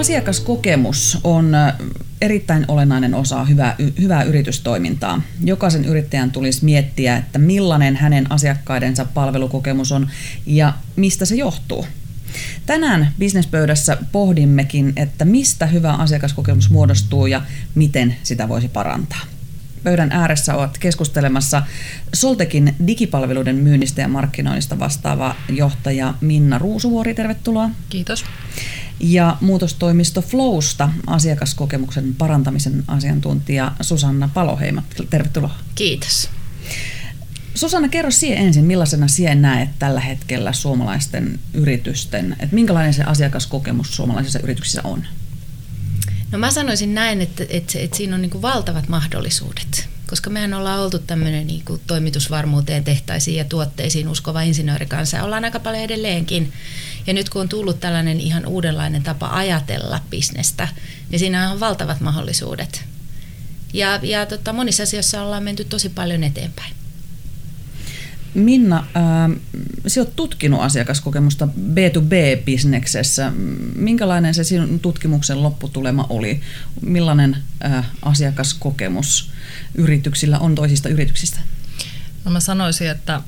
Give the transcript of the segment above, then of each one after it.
Asiakaskokemus on erittäin olennainen osa hyvää, hyvää yritystoimintaa. Jokaisen yrittäjän tulisi miettiä, että millainen hänen asiakkaidensa palvelukokemus on ja mistä se johtuu. Tänään bisnespöydässä pohdimmekin, että mistä hyvä asiakaskokemus muodostuu ja miten sitä voisi parantaa. Pöydän ääressä ovat keskustelemassa Soltekin digipalveluiden myynnistä ja markkinoinnista vastaava johtaja Minna Ruusuvuori. Tervetuloa. Kiitos. Ja muutostoimisto Flowsta asiakaskokemuksen parantamisen asiantuntija Susanna Paloheima. Tervetuloa. Kiitos. Susanna, kerro siihen ensin, millaisena siihen näet tällä hetkellä suomalaisten yritysten, että minkälainen se asiakaskokemus suomalaisissa yrityksissä on? No mä sanoisin näin, että, että, että siinä on niin kuin valtavat mahdollisuudet, koska mehän ollaan oltu tämmöinen niin kuin toimitusvarmuuteen, tehtaisiin ja tuotteisiin uskova insinöörikansa ja ollaan aika paljon edelleenkin. Ja nyt kun on tullut tällainen ihan uudenlainen tapa ajatella bisnestä, niin siinä on valtavat mahdollisuudet. Ja, ja tota, monissa asioissa ollaan menty tosi paljon eteenpäin. Minna, äh, sinä olet tutkinut asiakaskokemusta B2B-bisneksessä. Minkälainen se sinun tutkimuksen lopputulema oli? Millainen äh, asiakaskokemus yrityksillä on toisista yrityksistä? No mä sanoisin, että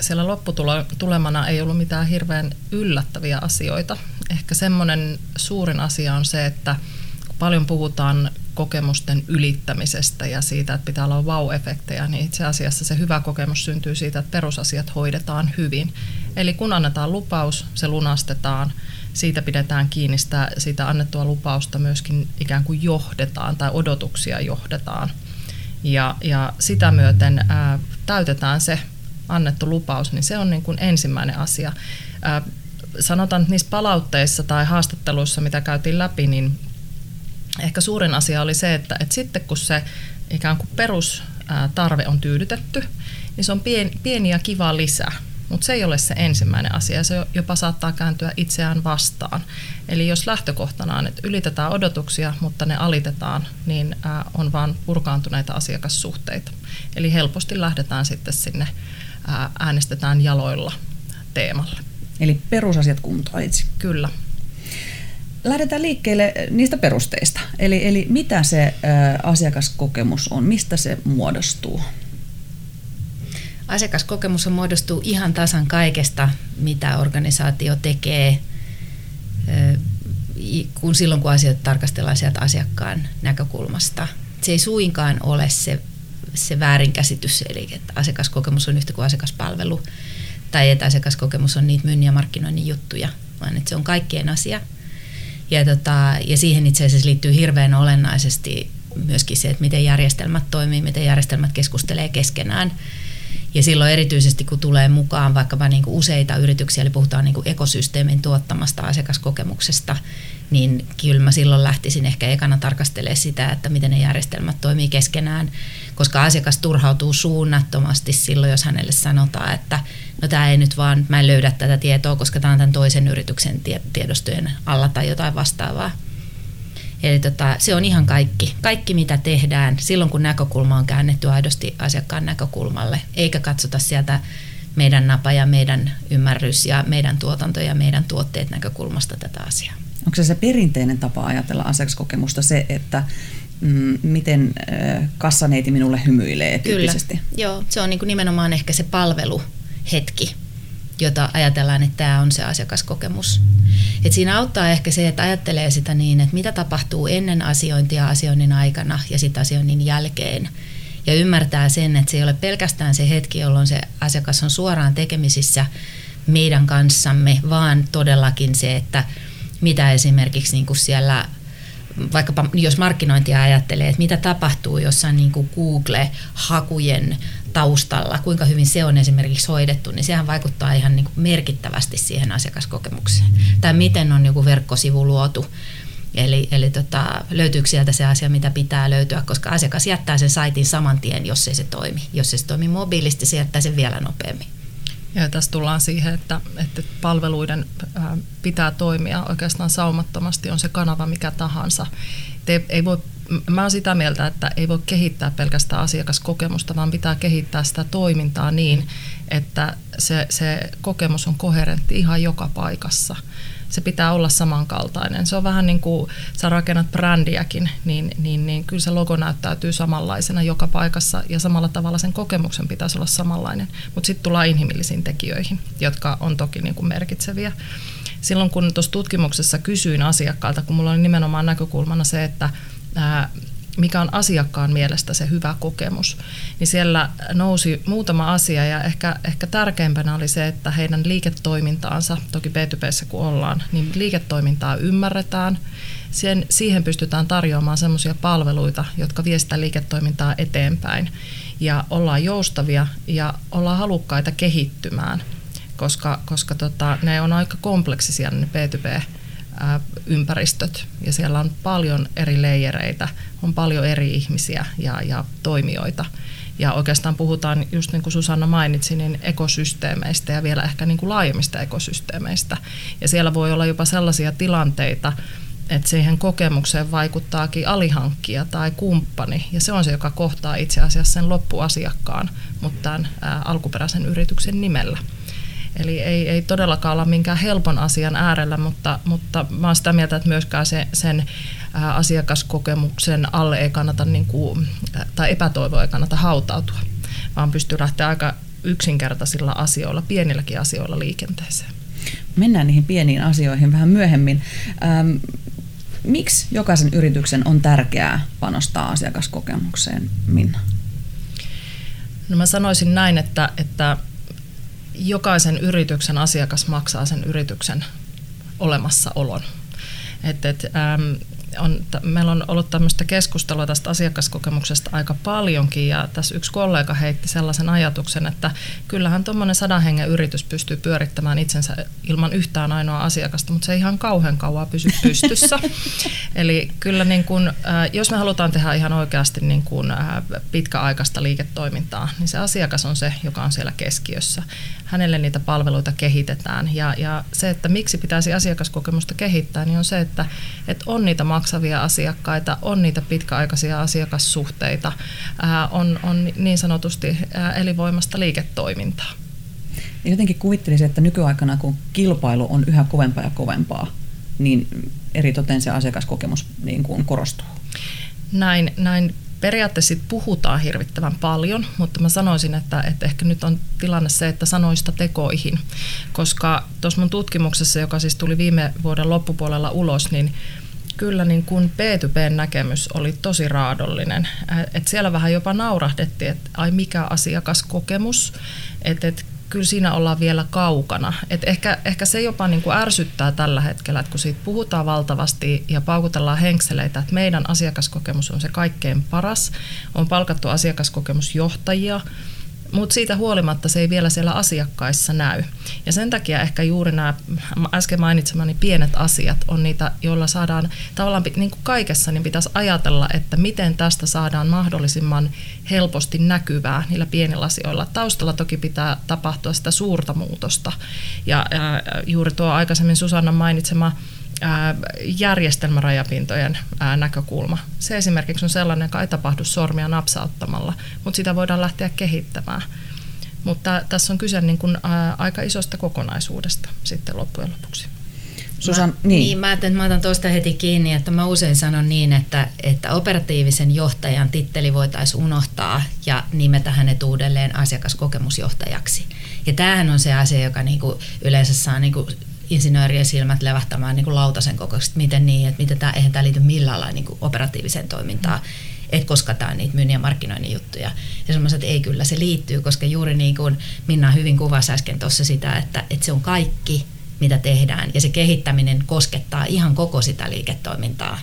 siellä lopputulemana ei ollut mitään hirveän yllättäviä asioita. Ehkä semmoinen suurin asia on se, että paljon puhutaan kokemusten ylittämisestä ja siitä, että pitää olla wow-efektejä, niin itse asiassa se hyvä kokemus syntyy siitä, että perusasiat hoidetaan hyvin. Eli kun annetaan lupaus, se lunastetaan, siitä pidetään kiinni, sitä, siitä annettua lupausta myöskin ikään kuin johdetaan tai odotuksia johdetaan. Ja, ja sitä myöten ää, täytetään se annettu lupaus, niin se on niin kuin ensimmäinen asia. Ää, sanotaan, että niissä palautteissa tai haastatteluissa, mitä käytiin läpi, niin ehkä suurin asia oli se, että, että sitten kun se ikään kuin perustarve on tyydytetty, niin se on pieni, pieni ja kiva lisä. Mutta se ei ole se ensimmäinen asia, se jopa saattaa kääntyä itseään vastaan. Eli jos lähtökohtana on, että ylitetään odotuksia, mutta ne alitetaan, niin on vain purkaantuneita asiakassuhteita. Eli helposti lähdetään sitten sinne äänestetään jaloilla teemalle. Eli perusasiat kuntoon itse. Kyllä lähdetään liikkeelle niistä perusteista. Eli, eli mitä se asiakaskokemus on, mistä se muodostuu? Asiakaskokemus on muodostuu ihan tasan kaikesta, mitä organisaatio tekee, kun silloin kun asioita tarkastellaan sieltä asiakkaan näkökulmasta. Se ei suinkaan ole se, se väärinkäsitys, eli että asiakaskokemus on yhtä kuin asiakaspalvelu, tai että asiakaskokemus on niitä myynnin ja markkinoinnin juttuja, vaan että se on kaikkien asia – ja, tota, ja siihen itse asiassa liittyy hirveän olennaisesti myöskin se, että miten järjestelmät toimii, miten järjestelmät keskustelee keskenään. Ja silloin erityisesti, kun tulee mukaan vaikkapa niin kuin useita yrityksiä, eli puhutaan niin kuin ekosysteemin tuottamasta asiakaskokemuksesta, niin kyllä mä silloin lähtisin ehkä ekana tarkastelemaan sitä, että miten ne järjestelmät toimii keskenään, koska asiakas turhautuu suunnattomasti silloin, jos hänelle sanotaan, että no tämä ei nyt vaan, mä en löydä tätä tietoa, koska tämä on tämän toisen yrityksen tiedostojen alla tai jotain vastaavaa. Eli tota, se on ihan kaikki. Kaikki mitä tehdään silloin, kun näkökulma on käännetty aidosti asiakkaan näkökulmalle, eikä katsota sieltä meidän napa ja meidän ymmärrys ja meidän tuotanto ja meidän tuotteet näkökulmasta tätä asiaa. Onko se se perinteinen tapa ajatella asiakaskokemusta se, että mm, miten äh, kassaneiti minulle hymyilee tyyppisesti? Kyllä, joo. Se on niin kuin nimenomaan ehkä se palveluhetki, jota ajatellaan, että tämä on se asiakaskokemus. Et siinä auttaa ehkä se, että ajattelee sitä niin, että mitä tapahtuu ennen asiointia asioinnin aikana ja sitten asioinnin jälkeen. Ja ymmärtää sen, että se ei ole pelkästään se hetki, jolloin se asiakas on suoraan tekemisissä meidän kanssamme, vaan todellakin se, että mitä esimerkiksi niin kuin siellä vaikkapa jos markkinointia ajattelee, että mitä tapahtuu jossain niin kuin Google-hakujen taustalla, kuinka hyvin se on esimerkiksi hoidettu, niin sehän vaikuttaa ihan niin kuin merkittävästi siihen asiakaskokemukseen. Tai miten on joku verkkosivu luotu, Eli, eli tota, löytyykö sieltä se asia, mitä pitää löytyä, koska asiakas jättää sen saitin saman tien, jos ei se toimi. Jos ei se toimi mobiilisti, se jättää sen vielä nopeammin. Ja tässä tullaan siihen, että, että palveluiden pitää toimia oikeastaan saumattomasti, on se kanava mikä tahansa. Ei, ei voi, mä olen sitä mieltä, että ei voi kehittää pelkästään asiakaskokemusta, vaan pitää kehittää sitä toimintaa niin, että se, se kokemus on koherentti ihan joka paikassa. se pitää olla samankaltainen. Se on vähän niin kuin sä rakennat brändiäkin, niin, niin, niin kyllä se logo näyttäytyy samanlaisena joka paikassa ja samalla tavalla sen kokemuksen pitäisi olla samanlainen. Mutta sitten tullaan inhimillisiin tekijöihin, jotka on toki niin kuin merkitseviä. Silloin kun tuossa tutkimuksessa kysyin asiakkaalta, kun mulla oli nimenomaan näkökulmana se, että mikä on asiakkaan mielestä se hyvä kokemus, niin siellä nousi muutama asia ja ehkä, ehkä tärkeimpänä oli se, että heidän liiketoimintaansa, toki B2Bssä kun ollaan, niin liiketoimintaa ymmärretään, sen, siihen pystytään tarjoamaan sellaisia palveluita, jotka viestää liiketoimintaa eteenpäin. Ja ollaan joustavia ja ollaan halukkaita kehittymään, koska, koska tota, ne on aika kompleksisia ne B2B ympäristöt ja siellä on paljon eri leijereitä, on paljon eri ihmisiä ja, ja toimijoita. Ja oikeastaan puhutaan, just niin kuin Susanna mainitsi, niin ekosysteemeistä ja vielä ehkä niin kuin laajemmista ekosysteemeistä. Ja siellä voi olla jopa sellaisia tilanteita, että siihen kokemukseen vaikuttaakin alihankkija tai kumppani, ja se on se, joka kohtaa itse asiassa sen loppuasiakkaan, mutta tämän ää, alkuperäisen yrityksen nimellä. Eli ei, ei todellakaan olla minkään helpon asian äärellä, mutta, mutta mä olen sitä mieltä, että myöskään se, sen asiakaskokemuksen alle ei kannata, niin kuin, tai epätoivoa ei kannata hautautua, vaan pystyy lähteä aika yksinkertaisilla asioilla, pienilläkin asioilla liikenteeseen. Mennään niihin pieniin asioihin vähän myöhemmin. Ähm, miksi jokaisen yrityksen on tärkeää panostaa asiakaskokemukseen, Minna? No mä sanoisin näin, että, että jokaisen yrityksen asiakas maksaa sen yrityksen olemassaolon. Et, et, ähm, on, meillä on ollut tämmöistä keskustelua tästä asiakaskokemuksesta aika paljonkin ja tässä yksi kollega heitti sellaisen ajatuksen, että kyllähän tuommoinen sadan hengen yritys pystyy pyörittämään itsensä ilman yhtään ainoa asiakasta, mutta se ei ihan kauhean kauan pysy pystyssä. Eli kyllä niin kun, jos me halutaan tehdä ihan oikeasti niin kun pitkäaikaista liiketoimintaa, niin se asiakas on se, joka on siellä keskiössä. Hänelle niitä palveluita kehitetään ja, ja se, että miksi pitäisi asiakaskokemusta kehittää, niin on se, että, että on niitä maksavia asiakkaita, on niitä pitkäaikaisia asiakassuhteita, on, on niin sanotusti elinvoimasta liiketoimintaa. Jotenkin kuvittelisin, että nykyaikana kun kilpailu on yhä kovempaa ja kovempaa, niin eritoten se asiakaskokemus niin kuin korostuu. Näin, näin periaatteessa puhutaan hirvittävän paljon, mutta mä sanoisin, että, että ehkä nyt on tilanne se, että sanoista tekoihin, koska tuossa mun tutkimuksessa, joka siis tuli viime vuoden loppupuolella ulos, niin kyllä niin kuin B2B-näkemys oli tosi raadollinen. Et siellä vähän jopa naurahdettiin, että ai mikä asiakaskokemus, että et, kyllä siinä ollaan vielä kaukana. Et ehkä, ehkä se jopa niin kuin ärsyttää tällä hetkellä, että kun siitä puhutaan valtavasti ja paukutellaan henkseleitä, että meidän asiakaskokemus on se kaikkein paras, on palkattu asiakaskokemusjohtajia, mutta siitä huolimatta se ei vielä siellä asiakkaissa näy. Ja sen takia ehkä juuri nämä äsken mainitsemani pienet asiat on niitä, joilla saadaan tavallaan niin kuin kaikessa, niin pitäisi ajatella, että miten tästä saadaan mahdollisimman helposti näkyvää niillä pienillä asioilla. Taustalla toki pitää tapahtua sitä suurta muutosta. Ja, ja juuri tuo aikaisemmin Susanna mainitsema järjestelmärajapintojen näkökulma. Se esimerkiksi on sellainen, joka ei tapahdu sormia napsauttamalla, mutta sitä voidaan lähteä kehittämään. Mutta tässä on kyse niin kuin, ää, aika isosta kokonaisuudesta sitten loppujen lopuksi. Susan, mä, niin. niin. Mä, mä otan tuosta heti kiinni, että mä usein sanon niin, että, että operatiivisen johtajan titteli voitaisiin unohtaa ja nimetä hänet uudelleen asiakaskokemusjohtajaksi. Ja tämähän on se asia, joka niinku yleensä saa niinku insinöörien silmät levähtämään niin kuin lautasen kokoisesti, miten niin, että miten tämä, eihän tämä liity millään lailla niin kuin operatiiviseen toimintaan, et koska tämä on niitä myynnin ja markkinoinnin juttuja. Ja semmoiset, että ei kyllä se liittyy, koska juuri niin kuin Minna hyvin kuvasi äsken tuossa sitä, että, että se on kaikki, mitä tehdään, ja se kehittäminen koskettaa ihan koko sitä liiketoimintaa.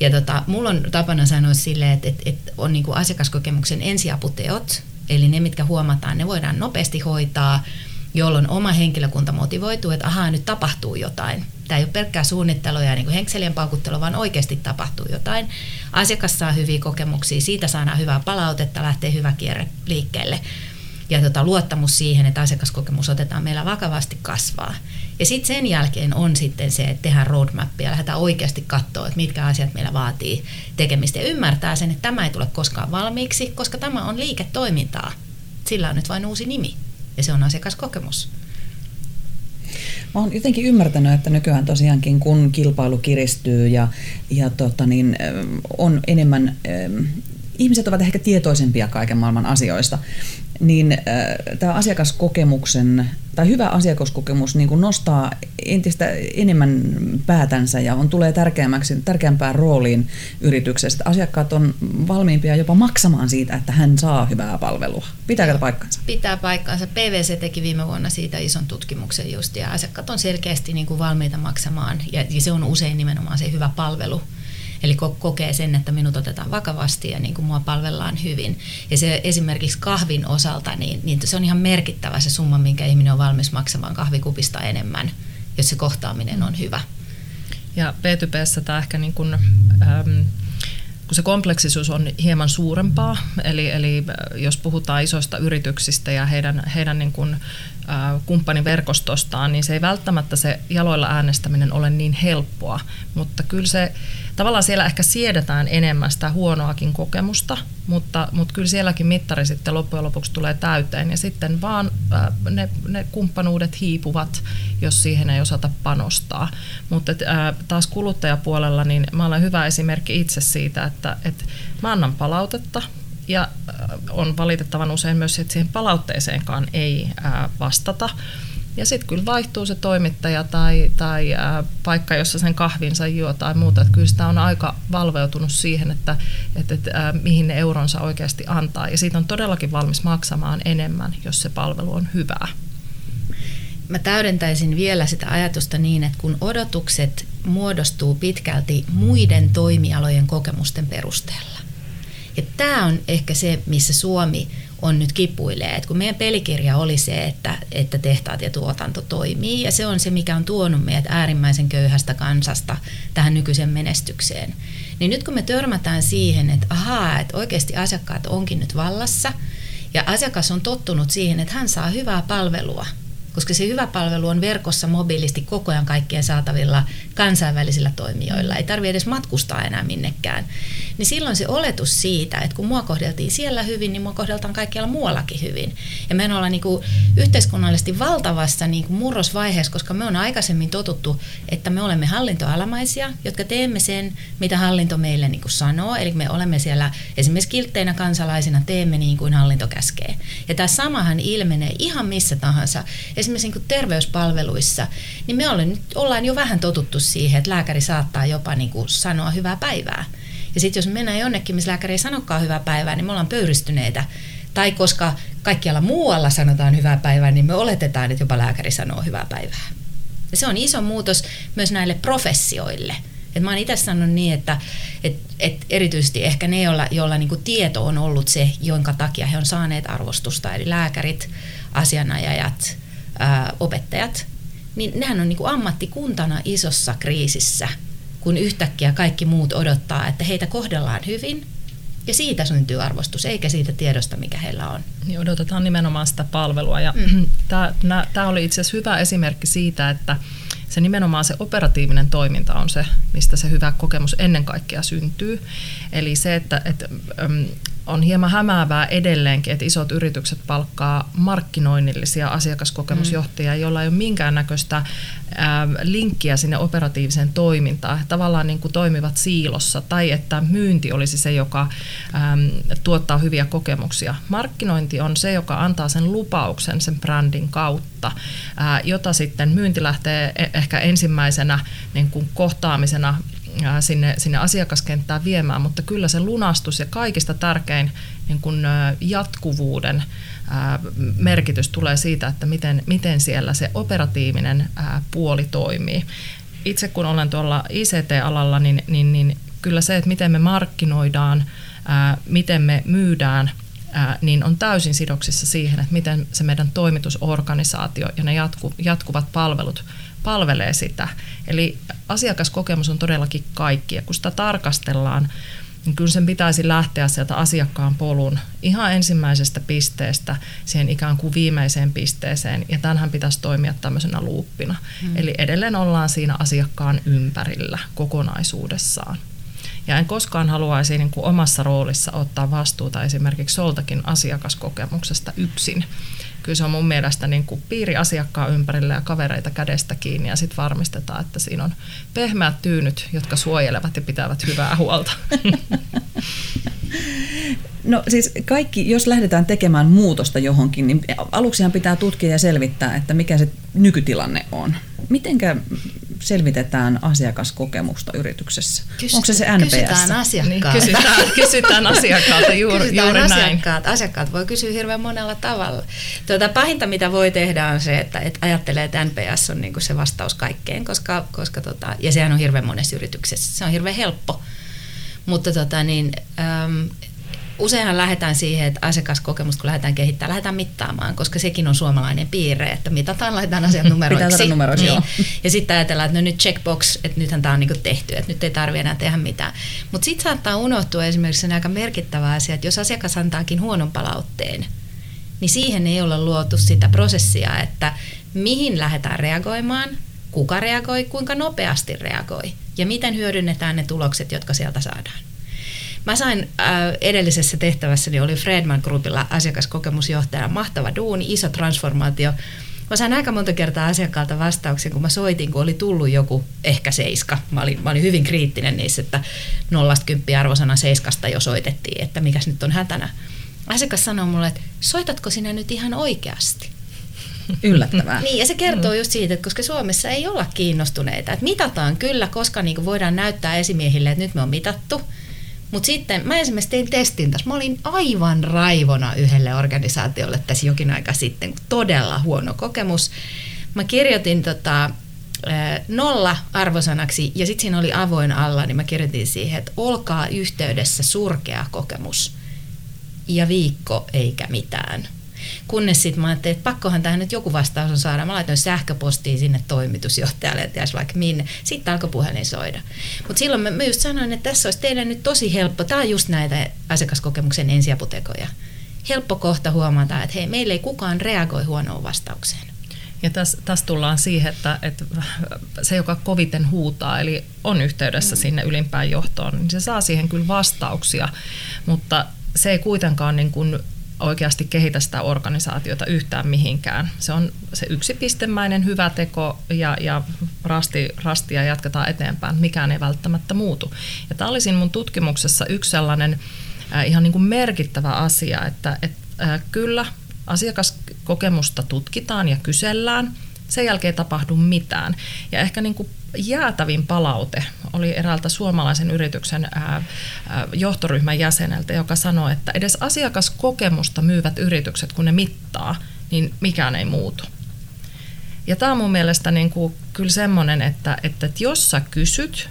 Ja tota, mulla on tapana sanoa silleen, että, että, että on niin kuin asiakaskokemuksen ensiaputeot, eli ne, mitkä huomataan, ne voidaan nopeasti hoitaa – jolloin oma henkilökunta motivoituu, että ahaa, nyt tapahtuu jotain. Tämä ei ole pelkkää suunnittelua ja niin kuin henkselien paukuttelua, vaan oikeasti tapahtuu jotain. Asiakas saa hyviä kokemuksia, siitä saadaan hyvää palautetta, lähtee hyvä kierre liikkeelle. Ja tota, luottamus siihen, että asiakaskokemus otetaan meillä vakavasti kasvaa. Ja sitten sen jälkeen on sitten se, että tehdään roadmapia ja lähdetään oikeasti katsoa, että mitkä asiat meillä vaatii tekemistä. Ja ymmärtää sen, että tämä ei tule koskaan valmiiksi, koska tämä on liiketoimintaa. Sillä on nyt vain uusi nimi ja se on asiakaskokemus. Mä oon jotenkin ymmärtänyt, että nykyään tosiaankin kun kilpailu kiristyy ja, ja tota niin, on enemmän, ihmiset ovat ehkä tietoisempia kaiken maailman asioista, niin äh, tämä asiakaskokemuksen tai hyvä asiakaskokemus niin kuin nostaa entistä enemmän päätänsä ja on tulee tärkeämmäksi, tärkeämpään rooliin yrityksestä. Asiakkaat on valmiimpia jopa maksamaan siitä, että hän saa hyvää palvelua. Pitääkö paikkansa? Pitää paikkansa. PVC teki viime vuonna siitä ison tutkimuksen just ja asiakkaat on selkeästi niin kuin valmiita maksamaan ja se on usein nimenomaan se hyvä palvelu Eli kokee sen, että minut otetaan vakavasti ja niin kuin mua palvellaan hyvin. Ja se esimerkiksi kahvin osalta, niin, niin se on ihan merkittävä se summa, minkä ihminen on valmis maksamaan kahvikupista enemmän, jos se kohtaaminen on hyvä. Ja B2Bssä tämä ehkä niin kuin, ähm, kun se kompleksisuus on hieman suurempaa, eli, eli jos puhutaan isoista yrityksistä ja heidän, heidän niin kuin, äh, kumppaniverkostostaan, niin se ei välttämättä se jaloilla äänestäminen ole niin helppoa, mutta kyllä se tavallaan siellä ehkä siedetään enemmän sitä huonoakin kokemusta, mutta, mutta kyllä sielläkin mittari sitten loppujen lopuksi tulee täyteen ja sitten vaan äh, ne, ne kumppanuudet hiipuvat, jos siihen ei osata panostaa. Mutta äh, taas kuluttajapuolella niin mä olen hyvä esimerkki itse siitä, että, että mä annan palautetta ja äh, on valitettavan usein myös, että siihen palautteeseenkaan ei vastata. Ja sitten kyllä vaihtuu se toimittaja tai, tai ää, paikka, jossa sen kahvinsa juo tai muuta. Että kyllä sitä on aika valveutunut siihen, että, että, että ää, mihin ne euronsa oikeasti antaa. Ja siitä on todellakin valmis maksamaan enemmän, jos se palvelu on hyvää. Mä täydentäisin vielä sitä ajatusta niin, että kun odotukset muodostuu pitkälti muiden toimialojen kokemusten perusteella. Ja tämä on ehkä se, missä Suomi on nyt kipuilee. Et kun meidän pelikirja oli se, että, että tehtaat ja tuotanto toimii, ja se on se, mikä on tuonut meidät äärimmäisen köyhästä kansasta tähän nykyiseen menestykseen. Niin nyt kun me törmätään siihen, että ahaa, että oikeasti asiakkaat onkin nyt vallassa, ja asiakas on tottunut siihen, että hän saa hyvää palvelua – koska se hyvä palvelu on verkossa mobiilisti koko ajan kaikkien saatavilla kansainvälisillä toimijoilla. Ei tarvitse edes matkustaa enää minnekään. Niin silloin se oletus siitä, että kun mua kohdeltiin siellä hyvin, niin mua kohdeltaan kaikkialla muuallakin hyvin. Ja me ollaan niin kuin yhteiskunnallisesti valtavassa niin kuin murrosvaiheessa, koska me on aikaisemmin totuttu, että me olemme hallintoalamaisia, jotka teemme sen, mitä hallinto meille niin kuin sanoo. Eli me olemme siellä esimerkiksi kiltteinä kansalaisina, teemme niin kuin hallinto käskee. Ja tämä samahan ilmenee ihan missä tahansa esimerkiksi niin terveyspalveluissa, niin me ollaan, ollaan jo vähän totuttu siihen, että lääkäri saattaa jopa niin kuin sanoa hyvää päivää. Ja sitten jos mennään jonnekin, missä lääkäri ei sanokaan hyvää päivää, niin me ollaan pöyristyneitä. Tai koska kaikkialla muualla sanotaan hyvää päivää, niin me oletetaan, että jopa lääkäri sanoo hyvää päivää. Ja se on iso muutos myös näille professioille. Et mä oon itse sanonut niin, että et, et erityisesti ehkä ne, joilla, joilla niinku tieto on ollut se, jonka takia he on saaneet arvostusta, eli lääkärit, asianajajat, ää, opettajat, niin nehän on niin kuin ammattikuntana isossa kriisissä, kun yhtäkkiä kaikki muut odottaa, että heitä kohdellaan hyvin ja siitä syntyy arvostus, eikä siitä tiedosta, mikä heillä on. Niin odotetaan nimenomaan sitä palvelua. Ja mm. Tämä oli itse asiassa hyvä esimerkki siitä, että se nimenomaan se operatiivinen toiminta on se, mistä se hyvä kokemus ennen kaikkea syntyy. Eli se, että, että on hieman hämäävää edelleenkin, että isot yritykset palkkaa markkinoinnillisia asiakaskokemusjohtajia, mm. joilla ei ole minkäännäköistä äh, linkkiä sinne operatiiviseen toimintaan. He tavallaan niin kuin toimivat siilossa tai että myynti olisi se, joka ähm, tuottaa hyviä kokemuksia. Markkinointi on se, joka antaa sen lupauksen sen brändin kautta, äh, jota sitten myynti lähtee e-, ehkä ensimmäisenä niin kuin kohtaamisena sinne, sinne asiakaskenttään viemään, mutta kyllä se lunastus ja kaikista tärkein niin kun, jatkuvuuden merkitys tulee siitä, että miten, miten siellä se operatiivinen puoli toimii. Itse kun olen tuolla ICT-alalla, niin, niin, niin kyllä se, että miten me markkinoidaan, miten me myydään, niin on täysin sidoksissa siihen, että miten se meidän toimitusorganisaatio ja ne jatku, jatkuvat palvelut palvelee sitä. Eli asiakaskokemus on todellakin kaikki ja kun sitä tarkastellaan, niin kyllä sen pitäisi lähteä sieltä asiakkaan polun ihan ensimmäisestä pisteestä siihen ikään kuin viimeiseen pisteeseen, ja tämähän pitäisi toimia tämmöisenä luuppina. Hmm. Eli edelleen ollaan siinä asiakkaan ympärillä kokonaisuudessaan. Ja en koskaan haluaisi niin kuin omassa roolissa ottaa vastuuta esimerkiksi soltakin asiakaskokemuksesta yksin. Kyllä se on mun mielestä niin kuin piiri asiakkaan ympärillä ja kavereita kädestä kiinni ja sitten varmistetaan, että siinä on pehmeät tyynyt, jotka suojelevat ja pitävät hyvää huolta. No siis kaikki, jos lähdetään tekemään muutosta johonkin, niin aluksihan pitää tutkia ja selvittää, että mikä se nykytilanne on. Mitenkä selvitetään asiakaskokemusta yrityksessä? Kysytään, Onko se se NPS? Kysytään asiakkaalta. Niin, kysytään, kysytään asiakkaalta juuri, kysytään juuri asiakkaat. näin. Asiakkaat voi kysyä hirveän monella tavalla. Tuota, pahinta, mitä voi tehdä, on se, että, että ajattelee, että NPS on niin kuin se vastaus kaikkeen, koska, koska tota, ja sehän on hirveän monessa yrityksessä. Se on hirveän helppo. Mutta tota, niin, äm, useinhan lähdetään siihen, että asiakaskokemusta kun lähdetään kehittämään, lähdetään mittaamaan, koska sekin on suomalainen piirre, että mitataan, laitetaan asiat numeroiksi. Numeroiksi, niin. joo. Ja sitten ajatellaan, että no nyt checkbox, että nythän tämä on niinku tehty, että nyt ei tarvitse enää tehdä mitään. Mutta sitten saattaa unohtua esimerkiksi aika merkittävä asia, että jos asiakas antaakin huonon palautteen, niin siihen ei ole luotu sitä prosessia, että mihin lähdetään reagoimaan, kuka reagoi, kuinka nopeasti reagoi ja miten hyödynnetään ne tulokset, jotka sieltä saadaan. Mä sain äh, edellisessä tehtävässäni, oli Fredman Groupilla asiakaskokemusjohtaja, mahtava duuni, iso transformaatio. Mä sain aika monta kertaa asiakkaalta vastauksen, kun mä soitin, kun oli tullut joku ehkä seiska. Mä olin, mä olin hyvin kriittinen niissä, että nollasta kymppiä arvosana seiskasta jo soitettiin, että mikäs nyt on hätänä. Asiakas sanoi mulle, että soitatko sinä nyt ihan oikeasti? Yllättävää. Niin, ja se kertoo just siitä, että koska Suomessa ei olla kiinnostuneita. Että mitataan kyllä, koska niin voidaan näyttää esimiehille, että nyt me on mitattu. Mutta sitten mä esimerkiksi tein testin tässä. Mä olin aivan raivona yhdelle organisaatiolle tässä jokin aika sitten. Todella huono kokemus. Mä kirjoitin tota, nolla arvosanaksi ja sitten siinä oli avoin alla, niin mä kirjoitin siihen, että olkaa yhteydessä surkea kokemus. Ja viikko eikä mitään. Kunnes sitten mä ajattelin, että pakkohan tähän nyt joku vastaus on saada. Mä laitoin sähköpostiin sinne toimitusjohtajalle, että vaikka minne. Sitten alkoi puhelin soida. Mutta silloin mä, mä just sanoin, että tässä olisi teille nyt tosi helppo. Tämä on just näitä asiakaskokemuksen ensiaputekoja. Helppo kohta huomata, että hei, meillä ei kukaan reagoi huonoon vastaukseen. Ja tässä, tässä tullaan siihen, että, että se, joka koviten huutaa, eli on yhteydessä mm. sinne ylimpään johtoon, niin se saa siihen kyllä vastauksia, mutta se ei kuitenkaan niin kuin oikeasti kehitä sitä organisaatiota yhtään mihinkään. Se on se yksipistemäinen hyvä teko ja, ja rasti, rastia jatketaan eteenpäin. Mikään ei välttämättä muutu. Ja tämä oli siinä mun tutkimuksessa yksi sellainen äh, ihan niin kuin merkittävä asia, että et, äh, kyllä asiakaskokemusta tutkitaan ja kysellään, sen jälkeen ei tapahdu mitään. Ja ehkä niin kuin jäätävin palaute oli eräältä suomalaisen yrityksen johtoryhmän jäseneltä, joka sanoi, että edes asiakaskokemusta myyvät yritykset, kun ne mittaa, niin mikään ei muutu. Ja tämä on mun mielestä niin kuin kyllä semmoinen, että, että, että jos sä kysyt,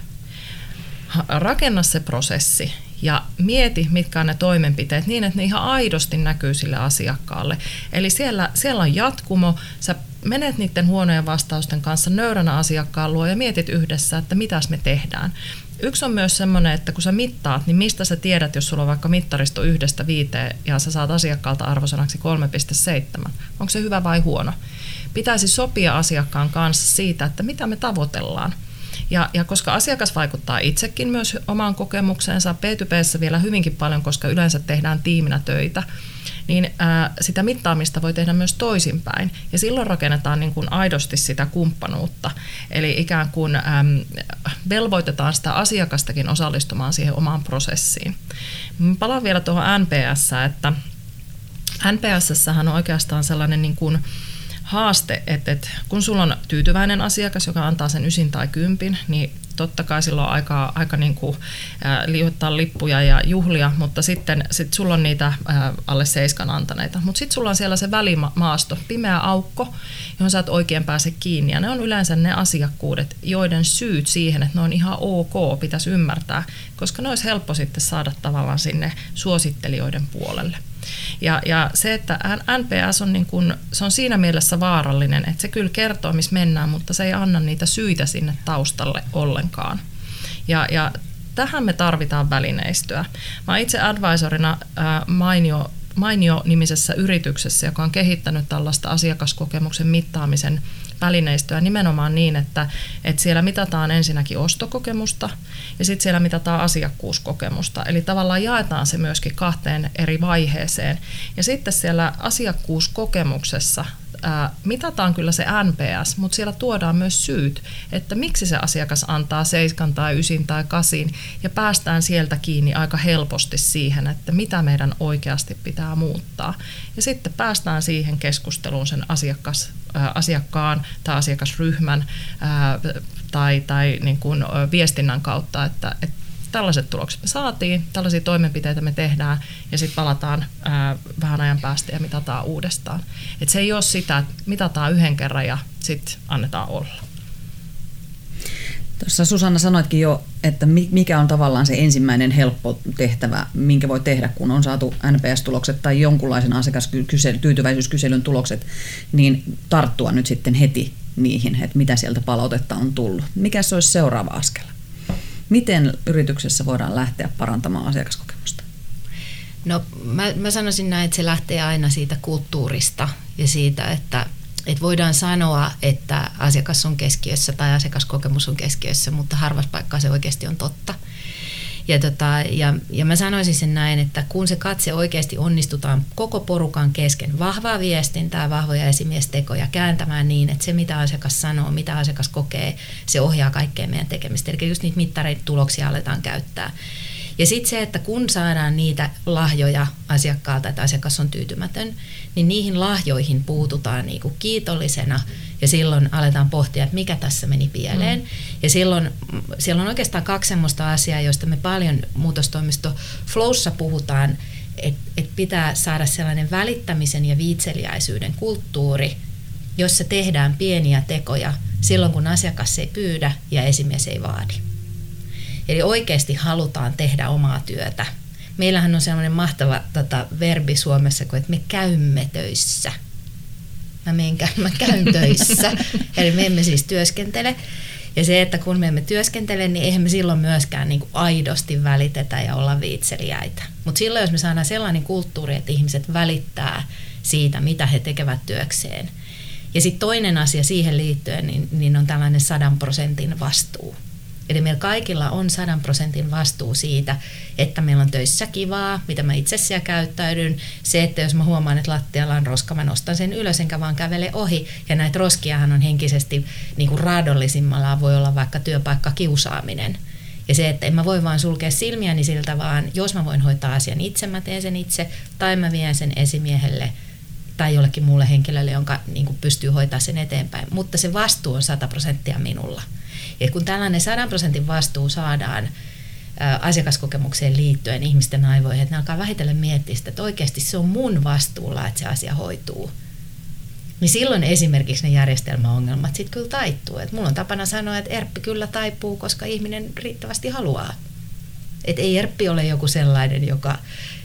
rakenna se prosessi ja mieti, mitkä on ne toimenpiteet niin, että ne ihan aidosti näkyy sille asiakkaalle. Eli siellä, siellä on jatkumo, sä menet niiden huonojen vastausten kanssa nöyränä asiakkaan luo ja mietit yhdessä, että mitäs me tehdään. Yksi on myös semmoinen, että kun sä mittaat, niin mistä sä tiedät, jos sulla on vaikka mittaristo yhdestä viiteen ja sä saat asiakkaalta arvosanaksi 3,7. Onko se hyvä vai huono? Pitäisi sopia asiakkaan kanssa siitä, että mitä me tavoitellaan. Ja, ja koska asiakas vaikuttaa itsekin myös omaan kokemukseensa, P2Pssä vielä hyvinkin paljon, koska yleensä tehdään tiiminä töitä, niin ää, sitä mittaamista voi tehdä myös toisinpäin. Ja silloin rakennetaan niin kuin aidosti sitä kumppanuutta. Eli ikään kuin äm, velvoitetaan sitä asiakastakin osallistumaan siihen omaan prosessiin. Mä palaan vielä tuohon NPS, että NPS on oikeastaan sellainen niin kuin, haaste, että, että kun sulla on tyytyväinen asiakas, joka antaa sen ysin tai kympin, niin totta kai silloin on aika, aika niin kuin, äh, liuottaa lippuja ja juhlia, mutta sitten sit sulla on niitä äh, alle seiskan antaneita. Mutta sitten sulla on siellä se välimaasto, pimeä aukko, johon sä et oikein pääse kiinni. Ja ne on yleensä ne asiakkuudet, joiden syyt siihen, että ne on ihan ok, pitäisi ymmärtää, koska ne olisi helppo sitten saada tavallaan sinne suosittelijoiden puolelle. Ja, ja se, että NPS on, niin kuin, se on siinä mielessä vaarallinen, että se kyllä kertoo, missä mennään, mutta se ei anna niitä syitä sinne taustalle ollenkaan. Ja, ja tähän me tarvitaan välineistöä. Mä itse advisorina mainio Mainio-nimisessä yrityksessä, joka on kehittänyt tällaista asiakaskokemuksen mittaamisen välineistöä nimenomaan niin, että, että siellä mitataan ensinnäkin ostokokemusta ja sitten siellä mitataan asiakkuuskokemusta. Eli tavallaan jaetaan se myöskin kahteen eri vaiheeseen. Ja sitten siellä asiakkuuskokemuksessa ää, mitataan kyllä se NPS, mutta siellä tuodaan myös syyt, että miksi se asiakas antaa seiskan tai ysin tai kasin ja päästään sieltä kiinni aika helposti siihen, että mitä meidän oikeasti pitää muuttaa. Ja sitten päästään siihen keskusteluun sen asiakas, ää, asiakkaan tai asiakasryhmän ää, tai, tai niin kuin viestinnän kautta, että, että tällaiset tulokset me saatiin, tällaisia toimenpiteitä me tehdään ja sitten palataan ää, vähän ajan päästä ja mitataan uudestaan. Et se ei ole sitä, että mitataan yhden kerran ja sitten annetaan olla. Tuossa Susanna sanoitkin jo, että mikä on tavallaan se ensimmäinen helppo tehtävä, minkä voi tehdä, kun on saatu NPS-tulokset tai jonkunlaisen asiakastyytyväisyyskyselyn tulokset, niin tarttua nyt sitten heti niihin, että mitä sieltä palautetta on tullut. Mikä se olisi seuraava askel? Miten yrityksessä voidaan lähteä parantamaan asiakaskokemusta? No mä, mä sanoisin näin, että se lähtee aina siitä kulttuurista ja siitä, että, että voidaan sanoa, että asiakas on keskiössä tai asiakaskokemus on keskiössä, mutta harvassa paikkaa se oikeasti on totta. Ja, tota, ja, ja mä sanoisin sen näin, että kun se katse oikeasti onnistutaan koko porukan kesken vahvaa viestintää, vahvoja esimiestekoja kääntämään niin, että se mitä asiakas sanoo, mitä asiakas kokee, se ohjaa kaikkea meidän tekemistä. Eli just niitä mittareita tuloksia aletaan käyttää. Ja sitten se, että kun saadaan niitä lahjoja asiakkaalta, että asiakas on tyytymätön, niin niihin lahjoihin puututaan niinku kiitollisena ja silloin aletaan pohtia, että mikä tässä meni pieleen. Mm. Ja silloin siellä on oikeastaan kaksi sellaista asiaa, joista me paljon muutostoimisto Flowssa puhutaan, että et pitää saada sellainen välittämisen ja viitseliäisyyden kulttuuri, jossa tehdään pieniä tekoja silloin, kun asiakas ei pyydä ja esimies ei vaadi. Eli oikeasti halutaan tehdä omaa työtä. Meillähän on sellainen mahtava tota, verbi Suomessa, kuin että me käymme töissä. Mä, menen, mä käyn töissä. Eli me emme siis työskentele. Ja se, että kun me emme työskentele, niin eihän me silloin myöskään niin kuin aidosti välitetä ja olla viitseliäitä. Mutta silloin, jos me saadaan sellainen kulttuuri, että ihmiset välittää siitä, mitä he tekevät työkseen. Ja sitten toinen asia siihen liittyen, niin, niin on tällainen sadan prosentin vastuu. Eli meillä kaikilla on sadan prosentin vastuu siitä, että meillä on töissä kivaa, mitä mä itse siellä käyttäydyn. Se, että jos mä huomaan, että lattialla on roska, mä nostan sen ylös enkä vaan kävele ohi. Ja näitä roskiahan on henkisesti niin kuin raadollisimmalla voi olla vaikka työpaikka kiusaaminen. Ja se, että en mä voi vaan sulkea silmiäni siltä, vaan jos mä voin hoitaa asian itse, mä teen sen itse, tai mä vien sen esimiehelle tai jollekin muulle henkilölle, jonka niin kuin pystyy hoitaa sen eteenpäin. Mutta se vastuu on 100 prosenttia minulla. Ja kun tällainen 100 prosentin vastuu saadaan asiakaskokemukseen liittyen ihmisten aivoihin, että ne alkaa vähitellen miettiä sitä, että oikeasti se on mun vastuulla, että se asia hoituu. Niin silloin esimerkiksi ne järjestelmäongelmat sitten kyllä taittuu. Et mulla on tapana sanoa, että ERPPI kyllä taipuu, koska ihminen riittävästi haluaa. Et ei ERPPI ole joku sellainen, joka,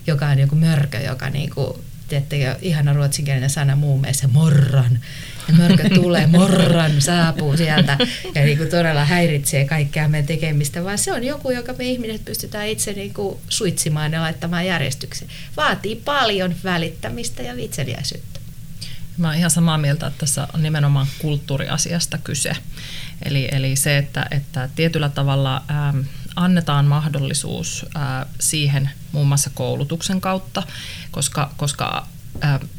joka on joku mörkö, joka niinku, tiedättekö, ihana ruotsinkielinen sana muun muassa morran ja mörkö tulee, morran saapuu sieltä ja niin kuin todella häiritsee kaikkea meidän tekemistä, vaan se on joku, joka me ihmiset pystytään itse niin kuin suitsimaan ja laittamaan järjestykseen. Vaatii paljon välittämistä ja vitseliäisyyttä. Mä oon ihan samaa mieltä, että tässä on nimenomaan kulttuuriasiasta kyse. Eli, eli se, että, että tietyllä tavalla ähm, annetaan mahdollisuus äh, siihen muun muassa koulutuksen kautta, koska, koska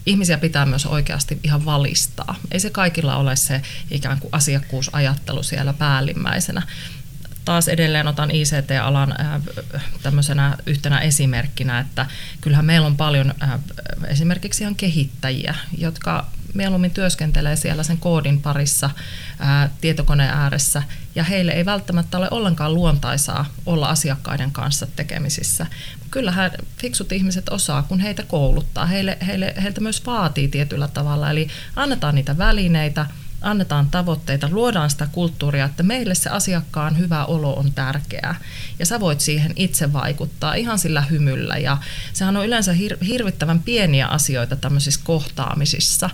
ihmisiä pitää myös oikeasti ihan valistaa. Ei se kaikilla ole se ikään kuin asiakkuusajattelu siellä päällimmäisenä. Taas edelleen otan ICT-alan tämmöisenä yhtenä esimerkkinä, että kyllähän meillä on paljon esimerkiksi ihan kehittäjiä, jotka mieluummin työskentelee siellä sen koodin parissa tietokoneen ääressä ja heille ei välttämättä ole ollenkaan luontaisaa olla asiakkaiden kanssa tekemisissä. Kyllähän fiksut ihmiset osaa, kun heitä kouluttaa. Heille, heille, heiltä myös vaatii tietyllä tavalla, eli annetaan niitä välineitä, annetaan tavoitteita, luodaan sitä kulttuuria, että meille se asiakkaan hyvä olo on tärkeää. Ja sä voit siihen itse vaikuttaa ihan sillä hymyllä. Ja sehän on yleensä hir- hirvittävän pieniä asioita tämmöisissä kohtaamisissa.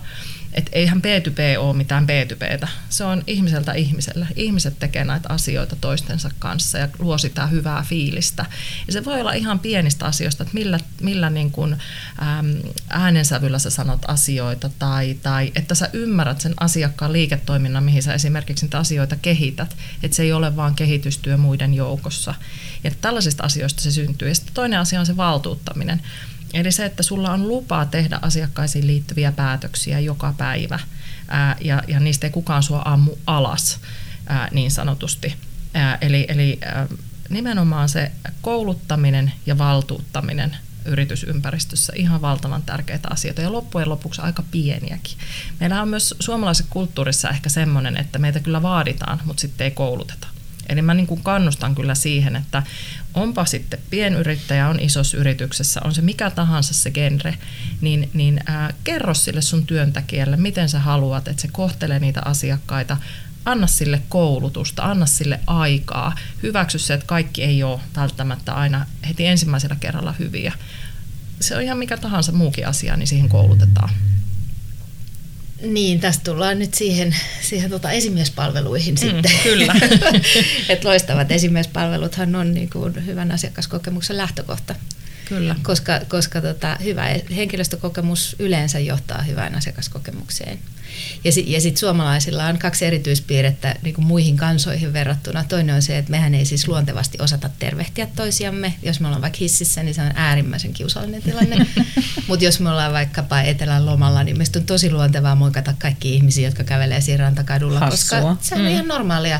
Että eihän B2B ole mitään B2Btä. Se on ihmiseltä ihmiselle. Ihmiset tekee näitä asioita toistensa kanssa ja luo sitä hyvää fiilistä. Ja se voi olla ihan pienistä asioista, että millä, millä niin kuin, äm, äänensävyllä sä sanot asioita tai, tai että sä ymmärrät sen asiakkaan liiketoiminnan, mihin sä esimerkiksi niitä asioita kehität. Että se ei ole vaan kehitystyö muiden joukossa. Ja tällaisista asioista se syntyy. Ja sitten toinen asia on se valtuuttaminen. Eli se, että sulla on lupaa tehdä asiakkaisiin liittyviä päätöksiä joka päivä ää, ja, ja niistä ei kukaan sua ammu alas ää, niin sanotusti. Ää, eli eli ää, nimenomaan se kouluttaminen ja valtuuttaminen yritysympäristössä ihan valtavan tärkeitä asioita ja loppujen lopuksi aika pieniäkin. Meillä on myös suomalaisessa kulttuurissa ehkä semmoinen, että meitä kyllä vaaditaan, mutta sitten ei kouluteta. Eli mä niin kuin kannustan kyllä siihen, että onpa sitten pienyrittäjä, on isossa yrityksessä, on se mikä tahansa se genre, niin, niin ää, kerro sille sun työntekijälle, miten sä haluat, että se kohtelee niitä asiakkaita, anna sille koulutusta, anna sille aikaa, hyväksy se, että kaikki ei ole välttämättä aina heti ensimmäisellä kerralla hyviä. Se on ihan mikä tahansa muukin asia, niin siihen koulutetaan. Niin, tästä tullaan nyt siihen, siihen tota esimiespalveluihin mm, sitten. Kyllä. Et loistavat esimiespalveluthan on niin kuin hyvän asiakaskokemuksen lähtökohta. Kyllä. Koska, koska tota, hyvä henkilöstökokemus yleensä johtaa hyvään asiakaskokemukseen. Ja, si, ja sitten suomalaisilla on kaksi erityispiirrettä niin kuin muihin kansoihin verrattuna. Toinen on se, että mehän ei siis luontevasti osata tervehtiä toisiamme. Jos me ollaan vaikka hississä, niin se on äärimmäisen kiusallinen tilanne. Mutta jos me ollaan vaikkapa etelän lomalla, niin meistä on tosi luontevaa moikata kaikki ihmisiä, jotka kävelee siinä rantakadulla, Hassua. koska se on mm. ihan normaalia.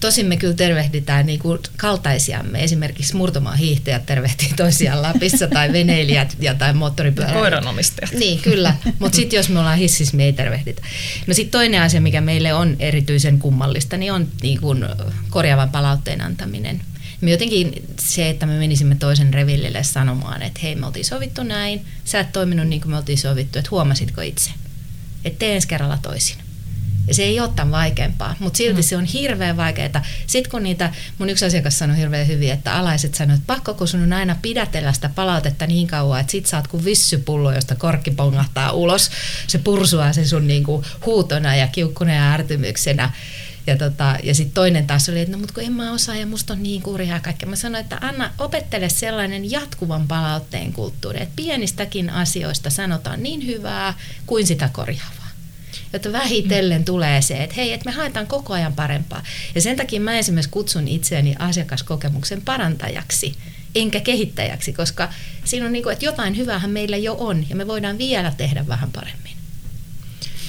Tosin me kyllä tervehditään niin kuin kaltaisiamme. Esimerkiksi murtomaan hiihtäjät tervehtii toisiaan Lapissa tai veneilijät ja tai moottoripyöräilijät. Koiranomistajat. Niin, kyllä. Mutta sitten jos me ollaan hississä, me ei tervehditä. No sitten toinen asia, mikä meille on erityisen kummallista, niin on niin kuin korjaavan palautteen antaminen. Me jotenkin se, että me menisimme toisen revillille sanomaan, että hei, me oltiin sovittu näin, sä et toiminut niin kuin me oltiin sovittu, että huomasitko itse? Että tee ensi kerralla toisin. Ja se ei ole tämän vaikeampaa, mutta silti mm. se on hirveän vaikeaa. Sitten kun niitä, mun yksi asiakas sanoi hirveän hyvin, että alaiset sanoivat, että pakko kun sun on aina pidätellä sitä palautetta niin kauan, että sit saat kuin vissypullo, josta korkki pongahtaa ulos. Se pursuaa se sun niinku huutona ja kiukkuna ja ärtymyksenä. Ja, tota, ja sitten toinen taas oli, että no mutta kun en mä osaa ja musta on niin kurjaa ja kaikkea. Mä sanoin, että anna opettele sellainen jatkuvan palautteen kulttuuri, että pienistäkin asioista sanotaan niin hyvää kuin sitä korjaavaa jotta vähitellen tulee se, että hei, että me haetaan koko ajan parempaa. Ja sen takia mä esimerkiksi kutsun itseäni asiakaskokemuksen parantajaksi, enkä kehittäjäksi, koska siinä on niin kuin, että jotain hyväähän meillä jo on ja me voidaan vielä tehdä vähän paremmin.